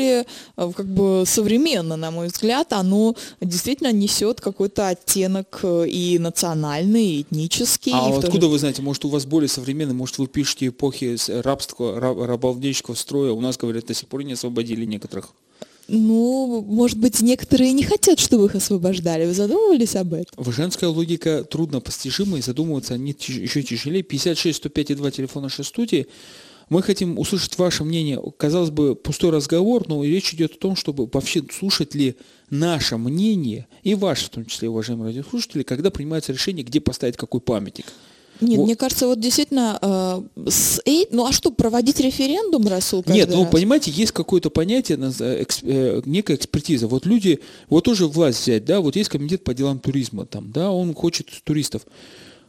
как бы современно, на мой взгляд, оно действительно несет какой-то оттенок э, и национальный, и этнический. А и откуда же... вы знаете, может у вас более современный, может вы пишете эпохи рабства, раб, рабовладельческого строя, у нас, говорят, до сих пор не освободили некоторых. Ну, может быть, некоторые не хотят, чтобы их освобождали. Вы задумывались об этом? Женская логика трудно постижима, и задумываться они еще тяжелее. 56 105 2 телефона 6 студии. Мы хотим услышать ваше мнение. Казалось бы, пустой разговор, но речь идет о том, чтобы вообще слушать ли наше мнение, и ваше в том числе, уважаемые радиослушатели, когда принимается решение, где поставить какой памятник. Нет, вот. мне кажется, вот действительно, э, с, э, ну а что, проводить референдум, Расул? Нет, ну понимаете, есть какое-то понятие, э, эксп, э, некая экспертиза. Вот люди, вот тоже власть взять, да, вот есть комитет по делам туризма, там, да, он хочет туристов.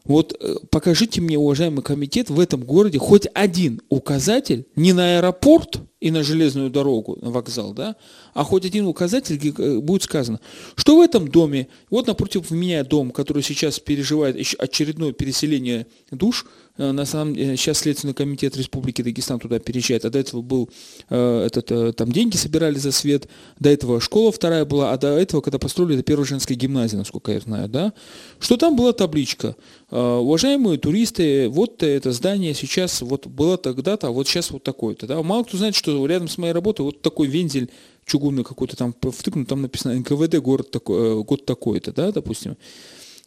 Вот э, покажите мне, уважаемый комитет, в этом городе хоть один указатель не на аэропорт и на железную дорогу, на вокзал, да, а хоть один указатель, где э, будет сказано, что в этом доме, вот напротив меня дом, который сейчас переживает очередное переселение душ, на самом сейчас Следственный комитет Республики Дагестан туда переезжает, а до этого был э, этот, э, там деньги собирали за свет, до этого школа вторая была, а до этого, когда построили, это первая женская гимназия, насколько я знаю, да, что там была табличка, уважаемые туристы, вот это здание сейчас, вот было тогда-то, а вот сейчас вот такое-то, да, мало кто знает, что рядом с моей работой вот такой вензель чугунный какой-то там втыкнут, там написано НКВД город такой, год такой-то, да, допустим.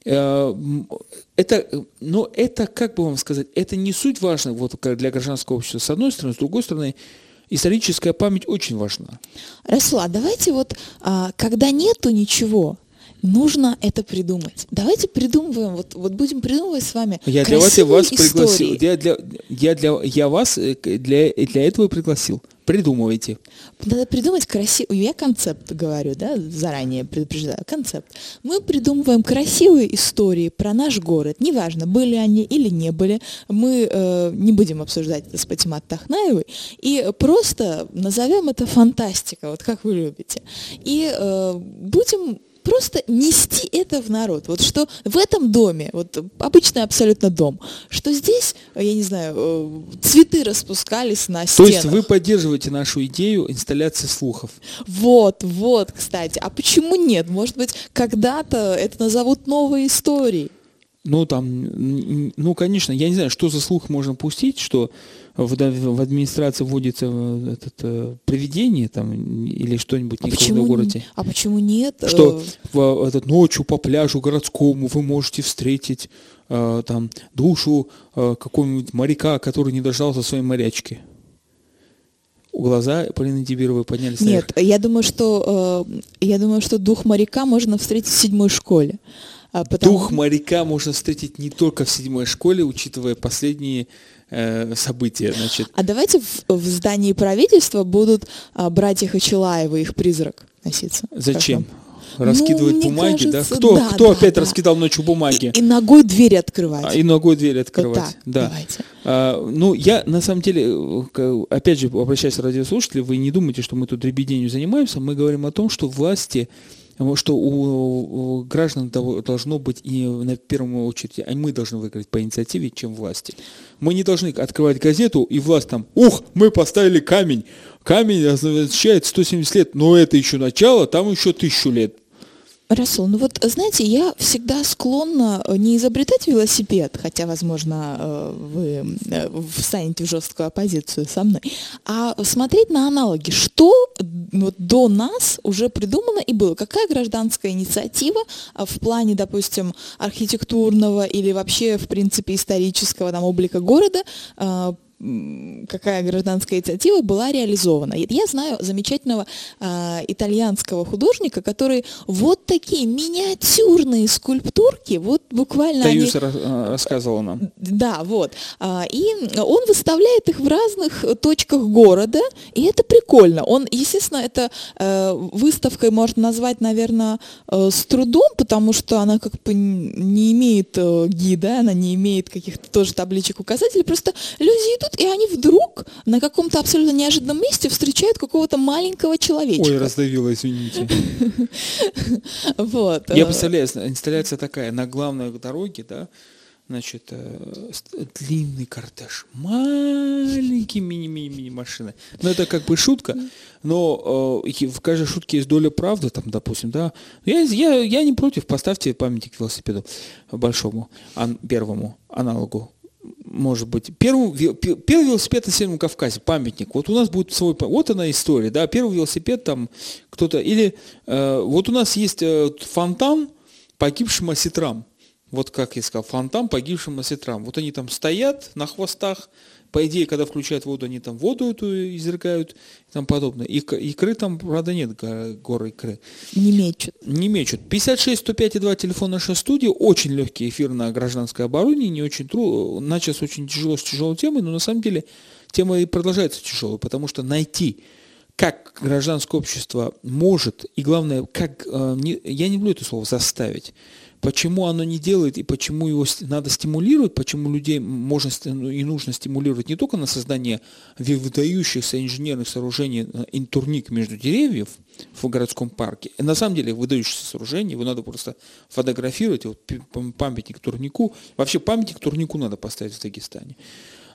Э, это, но это, как бы вам сказать, это не суть важно вот, для гражданского общества с одной стороны, с другой стороны, историческая память очень важна. Расула, давайте вот, а, когда нету ничего, нужно это придумать. Давайте придумываем, вот, вот будем придумывать с вами Я для вас, вас пригласил, я, для, я, для, я вас э, для, для этого пригласил. Придумывайте. Надо придумать красивый, я концепт говорю, да, заранее предупреждаю, концепт. Мы придумываем красивые истории про наш город, неважно, были они или не были, мы э, не будем обсуждать это с Патимат Тахнаевой, и просто назовем это фантастика, вот как вы любите. И э, будем просто нести это в народ. Вот что в этом доме, вот обычный абсолютно дом, что здесь, я не знаю, э, цветы распускались на стенах. То есть вы поддерживаете нашу идею инсталляции слухов? Вот, вот, кстати. А почему нет? Может быть, когда-то это назовут новой историей. Ну, там, ну, конечно, я не знаю, что за слух можно пустить, что в, в администрации вводится э, этот, э, привидение там, или что-нибудь а почему, в городе. А почему нет? Что э, в, этот, ночью по пляжу городскому вы можете встретить э, там, душу э, какого-нибудь моряка, который не дождался своей морячки. Глаза Полины Дибировой поднялись Нет, наверх. я думаю, что э, я думаю, что дух моряка можно встретить в седьмой школе. А потому... Дух моряка можно встретить не только в седьмой школе, учитывая последние э, события. Значит. А давайте в, в здании правительства будут а, братья Хачилаевы, их призрак носиться. Зачем? раскидывать ну, бумаги, кажется, да? Кто, да, кто да, опять да. раскидал ночью бумаги? И, и ногой двери открывать. А, и ногой двери открывать. Вот так, да. Давайте. А, ну, я на самом деле, опять же, обращаясь к радиослушателям, вы не думайте, что мы тут дребеденью занимаемся, мы говорим о том, что власти что у граждан должно быть и на первую очередь, а мы должны выиграть по инициативе, чем власти. Мы не должны открывать газету, и власть там, ух, мы поставили камень, камень означает 170 лет, но это еще начало, там еще тысячу лет. Расул, ну вот, знаете, я всегда склонна э, не изобретать велосипед, хотя, возможно, э, вы э, встанете в жесткую оппозицию со мной, а смотреть на аналоги, что вот до нас уже придумано и было, какая гражданская инициатива в плане, допустим, архитектурного или вообще, в принципе, исторического там, облика города какая гражданская инициатива была реализована. Я знаю замечательного э, итальянского художника, который вот такие миниатюрные скульптурки, вот буквально... Таюса они, а, рассказывала нам. Да, вот. Э, и он выставляет их в разных точках города, и это прикольно. Он, естественно, это э, выставкой можно назвать, наверное, э, с трудом, потому что она как бы не имеет э, гида, она не имеет каких-то тоже табличек указателей, просто люди идут и они вдруг на каком-то абсолютно неожиданном месте встречают какого-то маленького человечка. Ой, раздавила, извините. Вот. Я э, представляю, инсталляция такая, на главной дороге, да, значит, э, длинный кортеж, маленькие мини-мини-мини машины. Ну, это как бы шутка, но э, в каждой шутке есть доля правды, там, допустим, да. Я, я, я не против, поставьте памятник велосипеду большому, ан, первому аналогу может быть, первым, первый велосипед на Северном Кавказе, памятник. Вот у нас будет свой, вот она история, да, первый велосипед там кто-то, или э, вот у нас есть э, фонтан погибшим осетрам. Вот как я сказал, фонтан погибшим осетрам. Вот они там стоят на хвостах, по идее, когда включают воду, они там воду эту изрыгают и тому подобное. И, икры там, правда, нет горы икры. Не мечут. Не мечут. 56 105 2 телефон нашей студии. Очень легкий эфир на гражданское оборудование. Не очень трудно. Начался очень тяжело с тяжелой темой, но на самом деле тема и продолжается тяжелой, потому что найти как гражданское общество может, и главное, как, э, я не люблю это слово, заставить, почему оно не делает и почему его надо стимулировать, почему людей можно ну, и нужно стимулировать не только на создание выдающихся инженерных сооружений, э, турник между деревьев в городском парке. На самом деле выдающееся сооружение, его надо просто фотографировать, вот памятник турнику. Вообще памятник турнику надо поставить в Дагестане.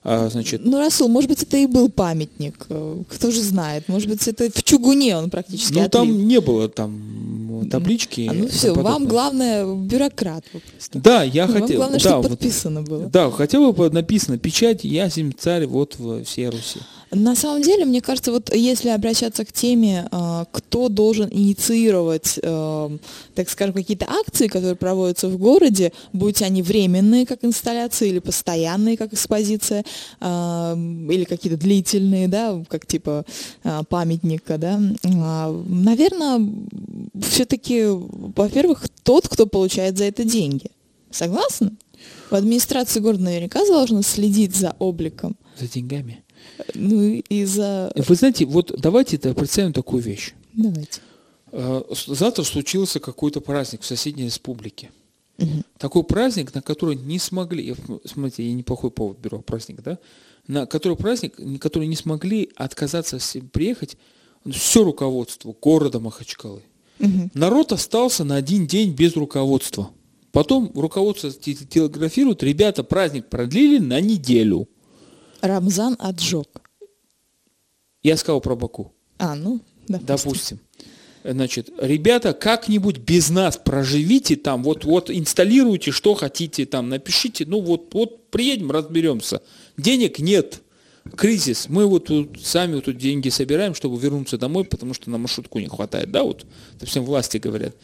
А, значит... Ну, Расул, может быть, это и был памятник. Э, кто же знает. Может быть, это в Чугуне он практически Ну, отлив. там не было там таблички. А, ну все, вам главное бюрократ. Просто. Да, я вам хотел. главное, да, чтобы подписано было. Да, хотел бы написано печать Ясим царь вот в всей Руси. На самом деле, мне кажется, вот если обращаться к теме, а, кто должен инициировать, а, так скажем, какие-то акции, которые проводятся в городе, будь они временные, как инсталляции, или постоянные, как экспозиция, а, или какие-то длительные, да, как типа памятника, да, наверное, все-таки, во-первых, тот, кто получает за это деньги. Согласны? В администрации города наверняка должны следить за обликом. За деньгами. Ну и за... Вы знаете, вот давайте представим такую вещь. Давайте. Э, завтра случился какой-то праздник в соседней республике. Угу. Такой праздник, на который не смогли, смотрите, я неплохой повод беру, праздник, да, на который праздник, который не смогли отказаться приехать все руководство города Махачкалы. Угу. Народ остался на один день без руководства. Потом руководство телеграфирует, ребята, праздник продлили на неделю. Рамзан отжег. Я сказал про Баку. А, ну, допустим. допустим. Значит, ребята, как-нибудь без нас проживите там, вот, вот инсталируйте, что хотите там, напишите, ну вот, вот приедем, разберемся. Денег нет, кризис. Мы вот тут, сами вот тут деньги собираем, чтобы вернуться домой, потому что на маршрутку не хватает, да, вот, это всем власти говорят.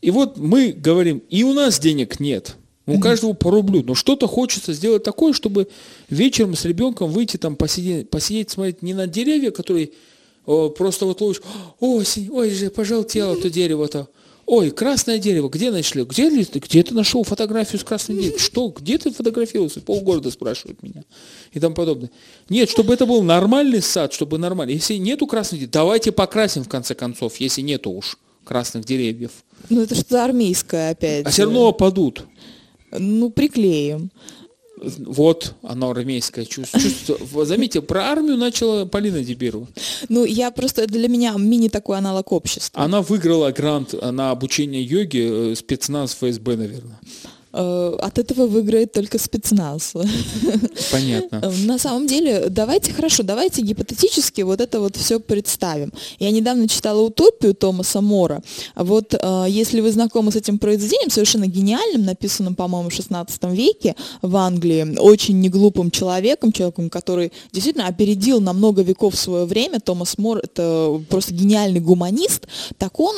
И вот мы говорим, и у нас денег нет. У каждого по рублю. Но что-то хочется сделать такое, чтобы вечером с ребенком выйти там посидеть, посидеть смотреть не на деревья, которые о, просто вот ловишь, осень, ой же, пожелтело то дерево-то. Ой, красное дерево, где нашли? Где, где ты нашел фотографию с красным деревом? Что? Где ты фотографировался? Полгорода спрашивают меня. И тому подобное. Нет, чтобы это был нормальный сад, чтобы нормально. Если нету красных деревьев, давайте покрасим в конце концов, если нету уж красных деревьев. Ну это что-то армейское опять. А все равно опадут. Ну, приклеим. Вот оно армейское чувство. чувство. Заметьте, про армию начала Полина Дебирова. Ну, я просто, для меня мини такой аналог общества. Она выиграла грант на обучение йоги, э, спецназ ФСБ, наверное. Э, от этого выиграет только спецназ. Понятно. Э, на самом деле, давайте, хорошо, давайте гипотетически вот это вот все представим. Я недавно читала «Утопию» Томаса Мора. Вот э, если вы знакомы с этим произведением, совершенно гениальным, написанным, по-моему, в 16 веке в Англии, очень неглупым человеком, человеком, который действительно опередил на много веков свое время, Томас Мор – это просто гениальный гуманист, так он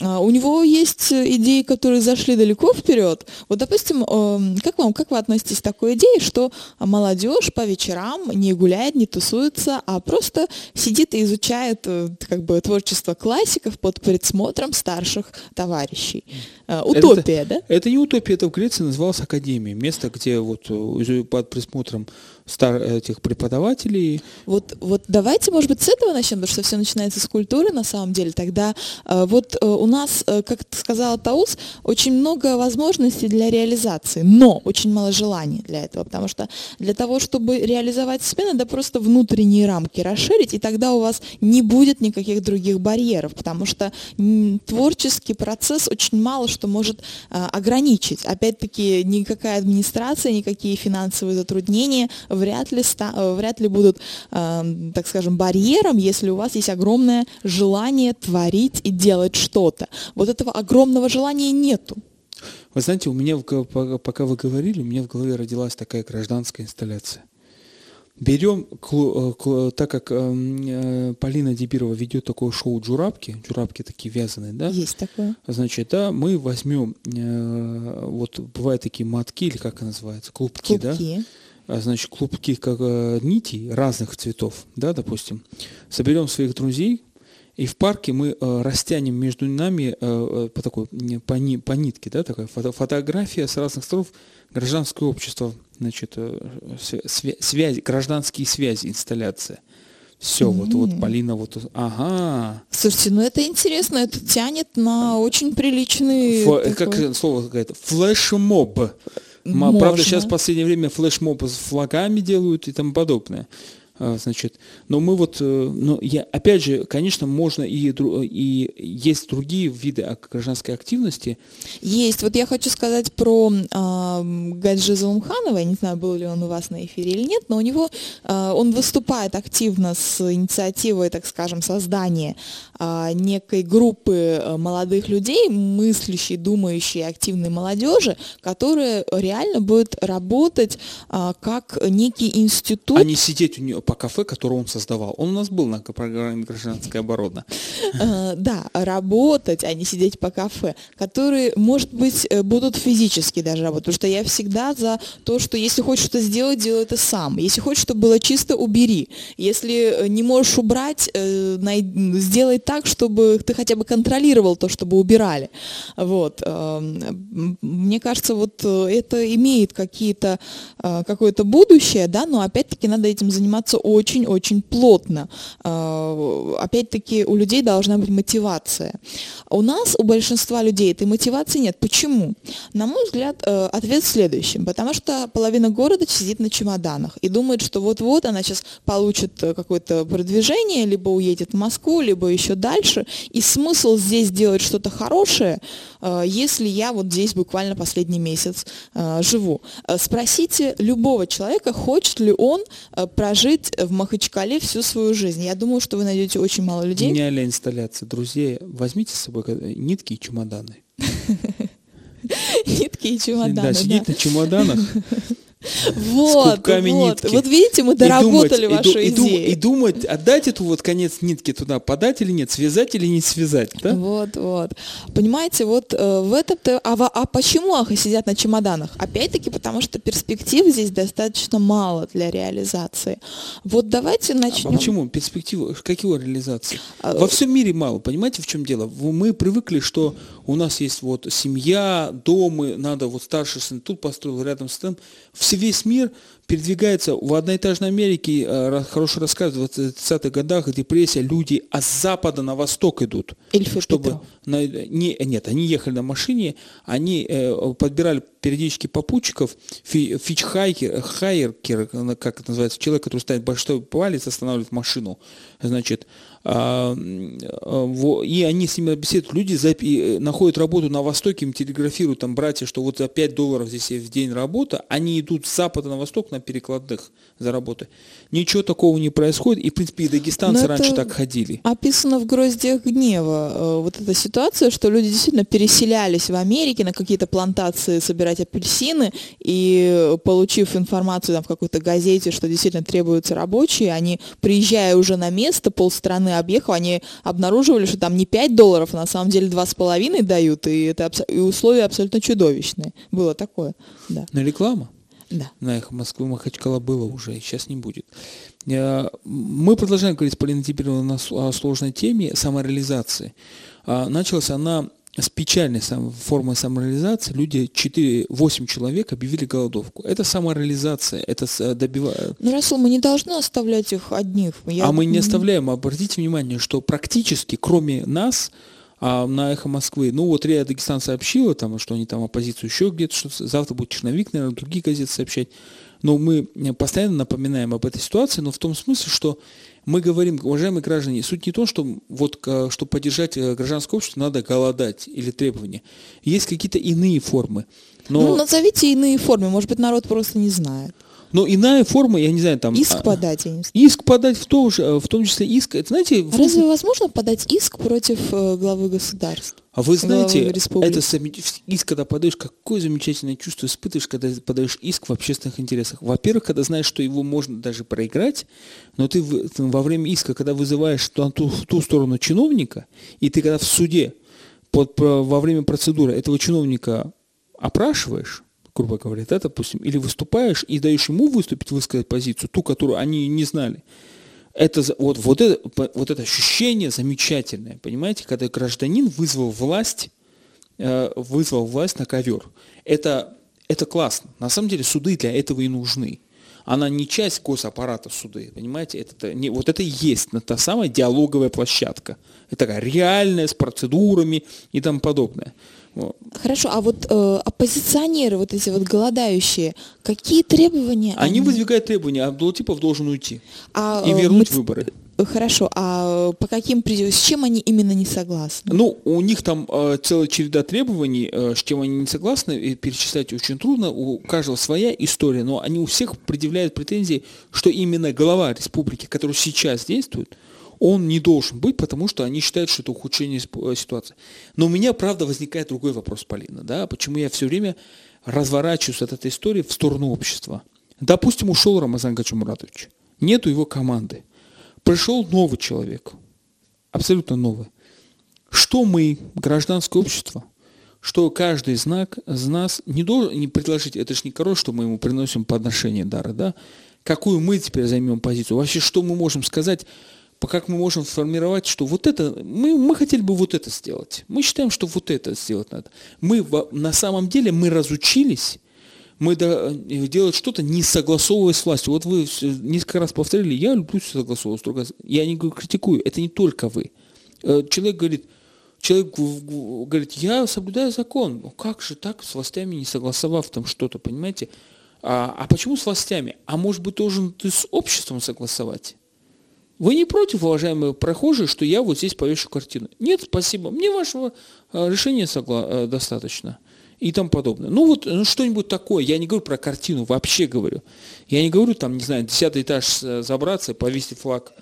у него есть идеи, которые зашли далеко вперед. Вот, допустим, эм, как вам, как вы относитесь к такой идее, что молодежь по вечерам не гуляет, не тусуется, а просто сидит и изучает э, как бы творчество классиков под присмотром старших товарищей? Э, утопия, это, да? Это не утопия, это в Греции называлось академией. Место, где вот э, под присмотром стар, этих преподавателей. Вот, вот давайте, может быть, с этого начнем, потому что все начинается с культуры на самом деле. Тогда э, вот э, у нас, э, как сказала Таус, очень много возможностей для реализации, но очень мало желаний для этого, потому что для того, чтобы реализовать себя, надо просто внутренние рамки расширить, и тогда у вас не будет никаких других барьеров, потому что творческий процесс очень мало что может ограничить. Опять-таки, никакая администрация, никакие финансовые затруднения вряд ли, ста, э, вряд ли будут, э, так скажем, барьером, если у вас есть огромное желание творить и делать что-то. Вот этого огромного желания нету. Вы знаете, у меня, пока вы говорили, у меня в голове родилась такая гражданская инсталляция. Берем, э, так как эм, э, Полина Дебирова ведет такое шоу «Джурабки», «Джурабки» такие вязаные, да? Есть такое. Значит, да, мы возьмем, вот бывают такие матки, или как это называется, клубки, клубки. да? А, значит, клубки как э, нитей разных цветов, да, допустим, соберем своих друзей, и в парке мы э, растянем между нами э, по такой по, ни, по нитке, да, такая фото, фотография с разных сторон гражданское общество, значит, связи, гражданские связи, инсталляция. Все, mm-hmm. вот, вот Полина, вот, ага. Слушайте, ну это интересно, это тянет на очень приличный... Ф, такой... Как слово какое-то? Флешмоб. Можно. Правда, сейчас в последнее время флешмоб с флагами делают и тому подобное. А, значит, но мы вот, э, но я, опять же, конечно, можно и, и есть другие виды гражданской активности. Есть. Вот я хочу сказать про э, Гаджиза Умханова, я не знаю, был ли он у вас на эфире или нет, но у него, э, он выступает активно с инициативой, так скажем, создания э, некой группы молодых людей, мыслящей, думающей, активной молодежи, которая реально будет работать э, как некий институт. А не сидеть у нее по кафе, которое он создавал. Он у нас был на программе «Гражданская оборона». Э, да, работать, а не сидеть по кафе, которые, может быть, э, будут физически даже работать. Потому что я всегда за то, что если хочешь что-то сделать, делай это сам. Если хочешь, чтобы было чисто, убери. Если э, не можешь убрать, сделай так, чтобы ты хотя бы контролировал то, чтобы убирали. Вот. Эм, мне кажется, вот это имеет какие-то, какое-то будущее, да, но опять-таки надо этим заниматься очень-очень плотно. А, опять-таки у людей должна быть мотивация. У нас, у большинства людей этой мотивации нет. Почему? На мой взгляд, э, ответ в следующем. Потому что половина города сидит на чемоданах и думает, что вот-вот она сейчас получит э, какое-то продвижение, либо уедет в Москву, либо еще дальше. И смысл здесь делать что-то хорошее, э, если я вот здесь буквально последний месяц живу. Спросите любого человека, хочет ли он прожить в Махачкале всю свою жизнь. Я думаю, что вы найдете очень мало людей. Гениальная инсталляция. Друзья, возьмите с собой нитки и чемоданы. Нитки и чемоданы. Да, сидеть на чемоданах Вот, вот, нитки. вот видите, мы доработали и думать, вашу и, идею. И, и думать, отдать эту вот конец нитки туда, подать или нет, связать или не связать, да? Вот, вот. Понимаете, вот э, в этом-то... А, а почему ахи сидят на чемоданах? Опять-таки, потому что перспектив здесь достаточно мало для реализации. Вот давайте начнем... А почему? Перспективы? Какие реализации? А... Во всем мире мало, понимаете, в чем дело? Мы привыкли, что у нас есть вот семья, дом, надо вот старший сын тут построил, рядом с тем весь мир передвигается в одноэтажной Америке, э, хорошо рассказывают, в 30-х годах депрессия, люди от запада на восток идут. Ильфа чтобы на, не, Нет, они ехали на машине, они э, подбирали периодически попутчиков, фи, фичхайкер, хайеркер, как это называется, человек, который ставит большой палец, останавливает машину, значит, а, и они с ними беседуют. Люди запи- находят работу на Востоке, им телеграфируют там братья, что вот за 5 долларов здесь в день работа, они идут с запада на восток на перекладных за работы. Ничего такого не происходит, и, в принципе, и дагестанцы Но раньше так ходили. Описано в «Гроздьях гнева» э, вот эта ситуация, что люди действительно переселялись в Америке на какие-то плантации собирать апельсины, и получив информацию там, в какой-то газете, что действительно требуются рабочие, они, приезжая уже на место, полстраны объехал, они обнаруживали, что там не 5 долларов, а на самом деле 2,5 дают, и, это, и условия абсолютно чудовищные. Было такое. Да. На реклама? Да. На их Москвы Махачкала было уже, и сейчас не будет. Э, мы продолжаем говорить с Полиной Тиберовной о сложной теме самореализации. А, началась она с печальной формой самореализации. Люди, 4-8 человек объявили голодовку. Это самореализация, это добивает. Ну, Расул, мы не должны оставлять их одних. Я... А мы не оставляем. Обратите внимание, что практически, кроме нас, а на «Эхо Москвы», ну вот Рея Дагестан сообщила, там, что они там оппозицию еще где-то, что завтра будет «Черновик», наверное, другие газеты сообщать. Но мы постоянно напоминаем об этой ситуации, но в том смысле, что мы говорим, уважаемые граждане, суть не то, что вот, чтобы поддержать э, гражданское общество, надо голодать или требования. Есть какие-то иные формы. Но... Ну, назовите иные формы, может быть, народ просто не знает. Но иная форма, я не знаю, там... Иск а, подать, я не знаю. Иск подать в том, же, в том числе иск, это знаете... А разве возможно подать иск против э, главы государства? А вы знаете, это иск, когда подаешь, какое замечательное чувство испытываешь, когда подаешь иск в общественных интересах. Во-первых, когда знаешь, что его можно даже проиграть, но ты во время иска, когда вызываешь ту, ту, ту сторону чиновника, и ты когда в суде под, во время процедуры этого чиновника опрашиваешь, грубо говоря, да, допустим, или выступаешь и даешь ему выступить, высказать позицию, ту, которую они не знали. Это, вот, вот, это, вот это ощущение замечательное, понимаете, когда гражданин вызвал власть, э, вызвал власть на ковер. Это, это классно. На самом деле суды для этого и нужны. она не часть госаппарата суды, понимаете? Это, не, вот это и есть та самая диалоговая площадка. Это такая реальная, с процедурами и тому подобное. Хорошо, а вот э, оппозиционеры, вот эти вот голодающие, какие требования? Они, они... выдвигают требования, а Абдулатипов должен уйти а, и вернуть мы... выборы. Хорошо, а по каким с чем они именно не согласны? Ну, у них там э, целая череда требований, э, с чем они не согласны, и перечислять очень трудно, у каждого своя история, но они у всех предъявляют претензии, что именно глава республики, который сейчас действует, он не должен быть, потому что они считают, что это ухудшение э, ситуации. Но у меня, правда, возникает другой вопрос, Полина, да, почему я все время разворачиваюсь от этой истории в сторону общества. Допустим, ушел Рамазан Гачамуратович, нету его команды пришел новый человек, абсолютно новый. Что мы, гражданское общество, что каждый знак из нас не должен не предложить, это же не король, что мы ему приносим подношение дара, да? Какую мы теперь займем позицию? Вообще, что мы можем сказать, как мы можем сформировать, что вот это, мы, мы хотели бы вот это сделать. Мы считаем, что вот это сделать надо. Мы на самом деле, мы разучились мы э, делать что-то, не согласовываясь с властью. Вот вы несколько раз повторили, я люблю согласовываться. Я не критикую, это не только вы. Э, человек говорит, человек говорит, я соблюдаю закон. Ну как же так, с властями не согласовав там что-то, понимаете? А, а почему с властями? А может быть, должен ты с обществом согласовать? Вы не против, уважаемые прохожие, что я вот здесь повешу картину? Нет, спасибо. Мне вашего э, решения согла- достаточно и тому подобное. Ну вот ну, что-нибудь такое. Я не говорю про картину, вообще говорю. Я не говорю там, не знаю, десятый этаж э, забраться, повесить флаг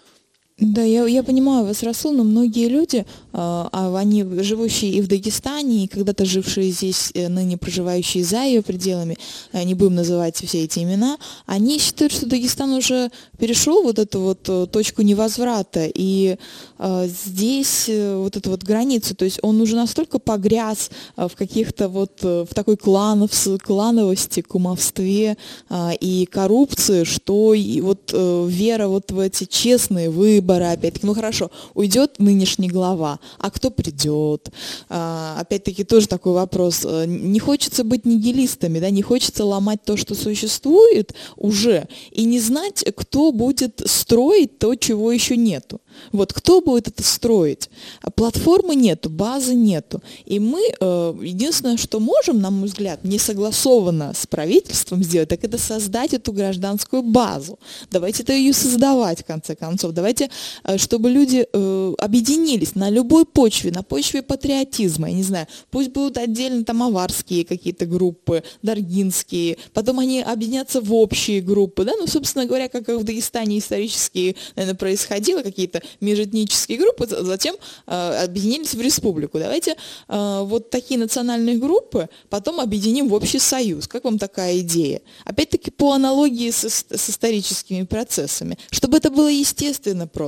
да, я, я понимаю вас, Расул, но многие люди, а, а они живущие и в Дагестане, и когда-то жившие здесь, э, ныне проживающие за ее пределами, э, не будем называть все эти имена, они считают, что Дагестан уже перешел вот эту вот э, точку невозврата, и здесь вот эту вот границу, то есть он уже настолько погряз в каких-то вот, в такой кланов, клановости, кумовстве и коррупции, что и вот вера вот в эти честные выборы, выборы, опять-таки, ну хорошо, уйдет нынешний глава, а кто придет? А, опять-таки тоже такой вопрос. Э, не хочется быть нигилистами, да, не хочется ломать то, что существует уже, и не знать, кто будет строить то, чего еще нету. Вот кто будет это строить? Платформы нету, базы нету. И мы, э, единственное, что можем, на мой взгляд, не согласованно с правительством сделать, так это создать эту гражданскую базу. Давайте это ее создавать, в конце концов. Давайте, чтобы люди э, объединились на любой почве, на почве патриотизма, я не знаю, пусть будут отдельно там аварские какие-то группы, даргинские, потом они объединятся в общие группы, да, ну, собственно говоря, как в Дагестане исторически, наверное, происходило, какие-то межэтнические группы, затем э, объединились в республику. Давайте э, вот такие национальные группы потом объединим в общий союз. Как вам такая идея? Опять-таки по аналогии с, с историческими процессами, чтобы это было естественно просто.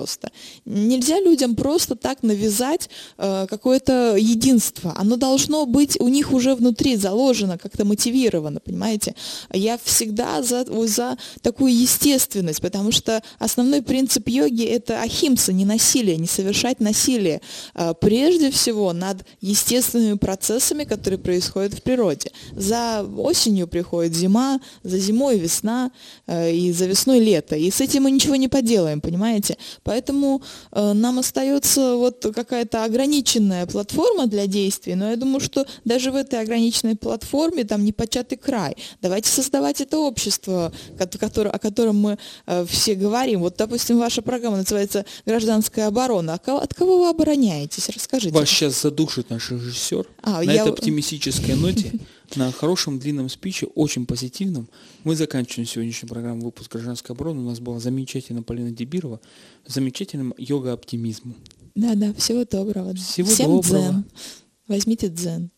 Нельзя людям просто так навязать э, какое-то единство. Оно должно быть у них уже внутри заложено, как-то мотивировано, понимаете? Я всегда за, за такую естественность, потому что основной принцип йоги – это ахимса, не насилие, не совершать насилие, а, прежде всего над естественными процессами, которые происходят в природе. За осенью приходит зима, за зимой весна, а, и за весной лето. И с этим мы ничего не поделаем, понимаете? Поэтому а, нам остается вот какая-то ограниченная платформа для действий, но я думаю, что даже в этой ограниченной платформе там не початый край. Давайте создавать это общество, о котором мы все говорим. Вот, допустим, ваша программа называется гражданская оборона. А от кого вы обороняетесь? Расскажите. Вас сейчас задушит наш режиссер. А, на я... этой оптимистической ноте, на хорошем длинном спиче, очень позитивном, мы заканчиваем сегодняшнюю программу выпуск гражданской обороны. У нас была замечательная Полина Дебирова, замечательным йога-оптимизмом. Да-да, всего доброго. Всего Всем доброго. дзен. Возьмите дзен.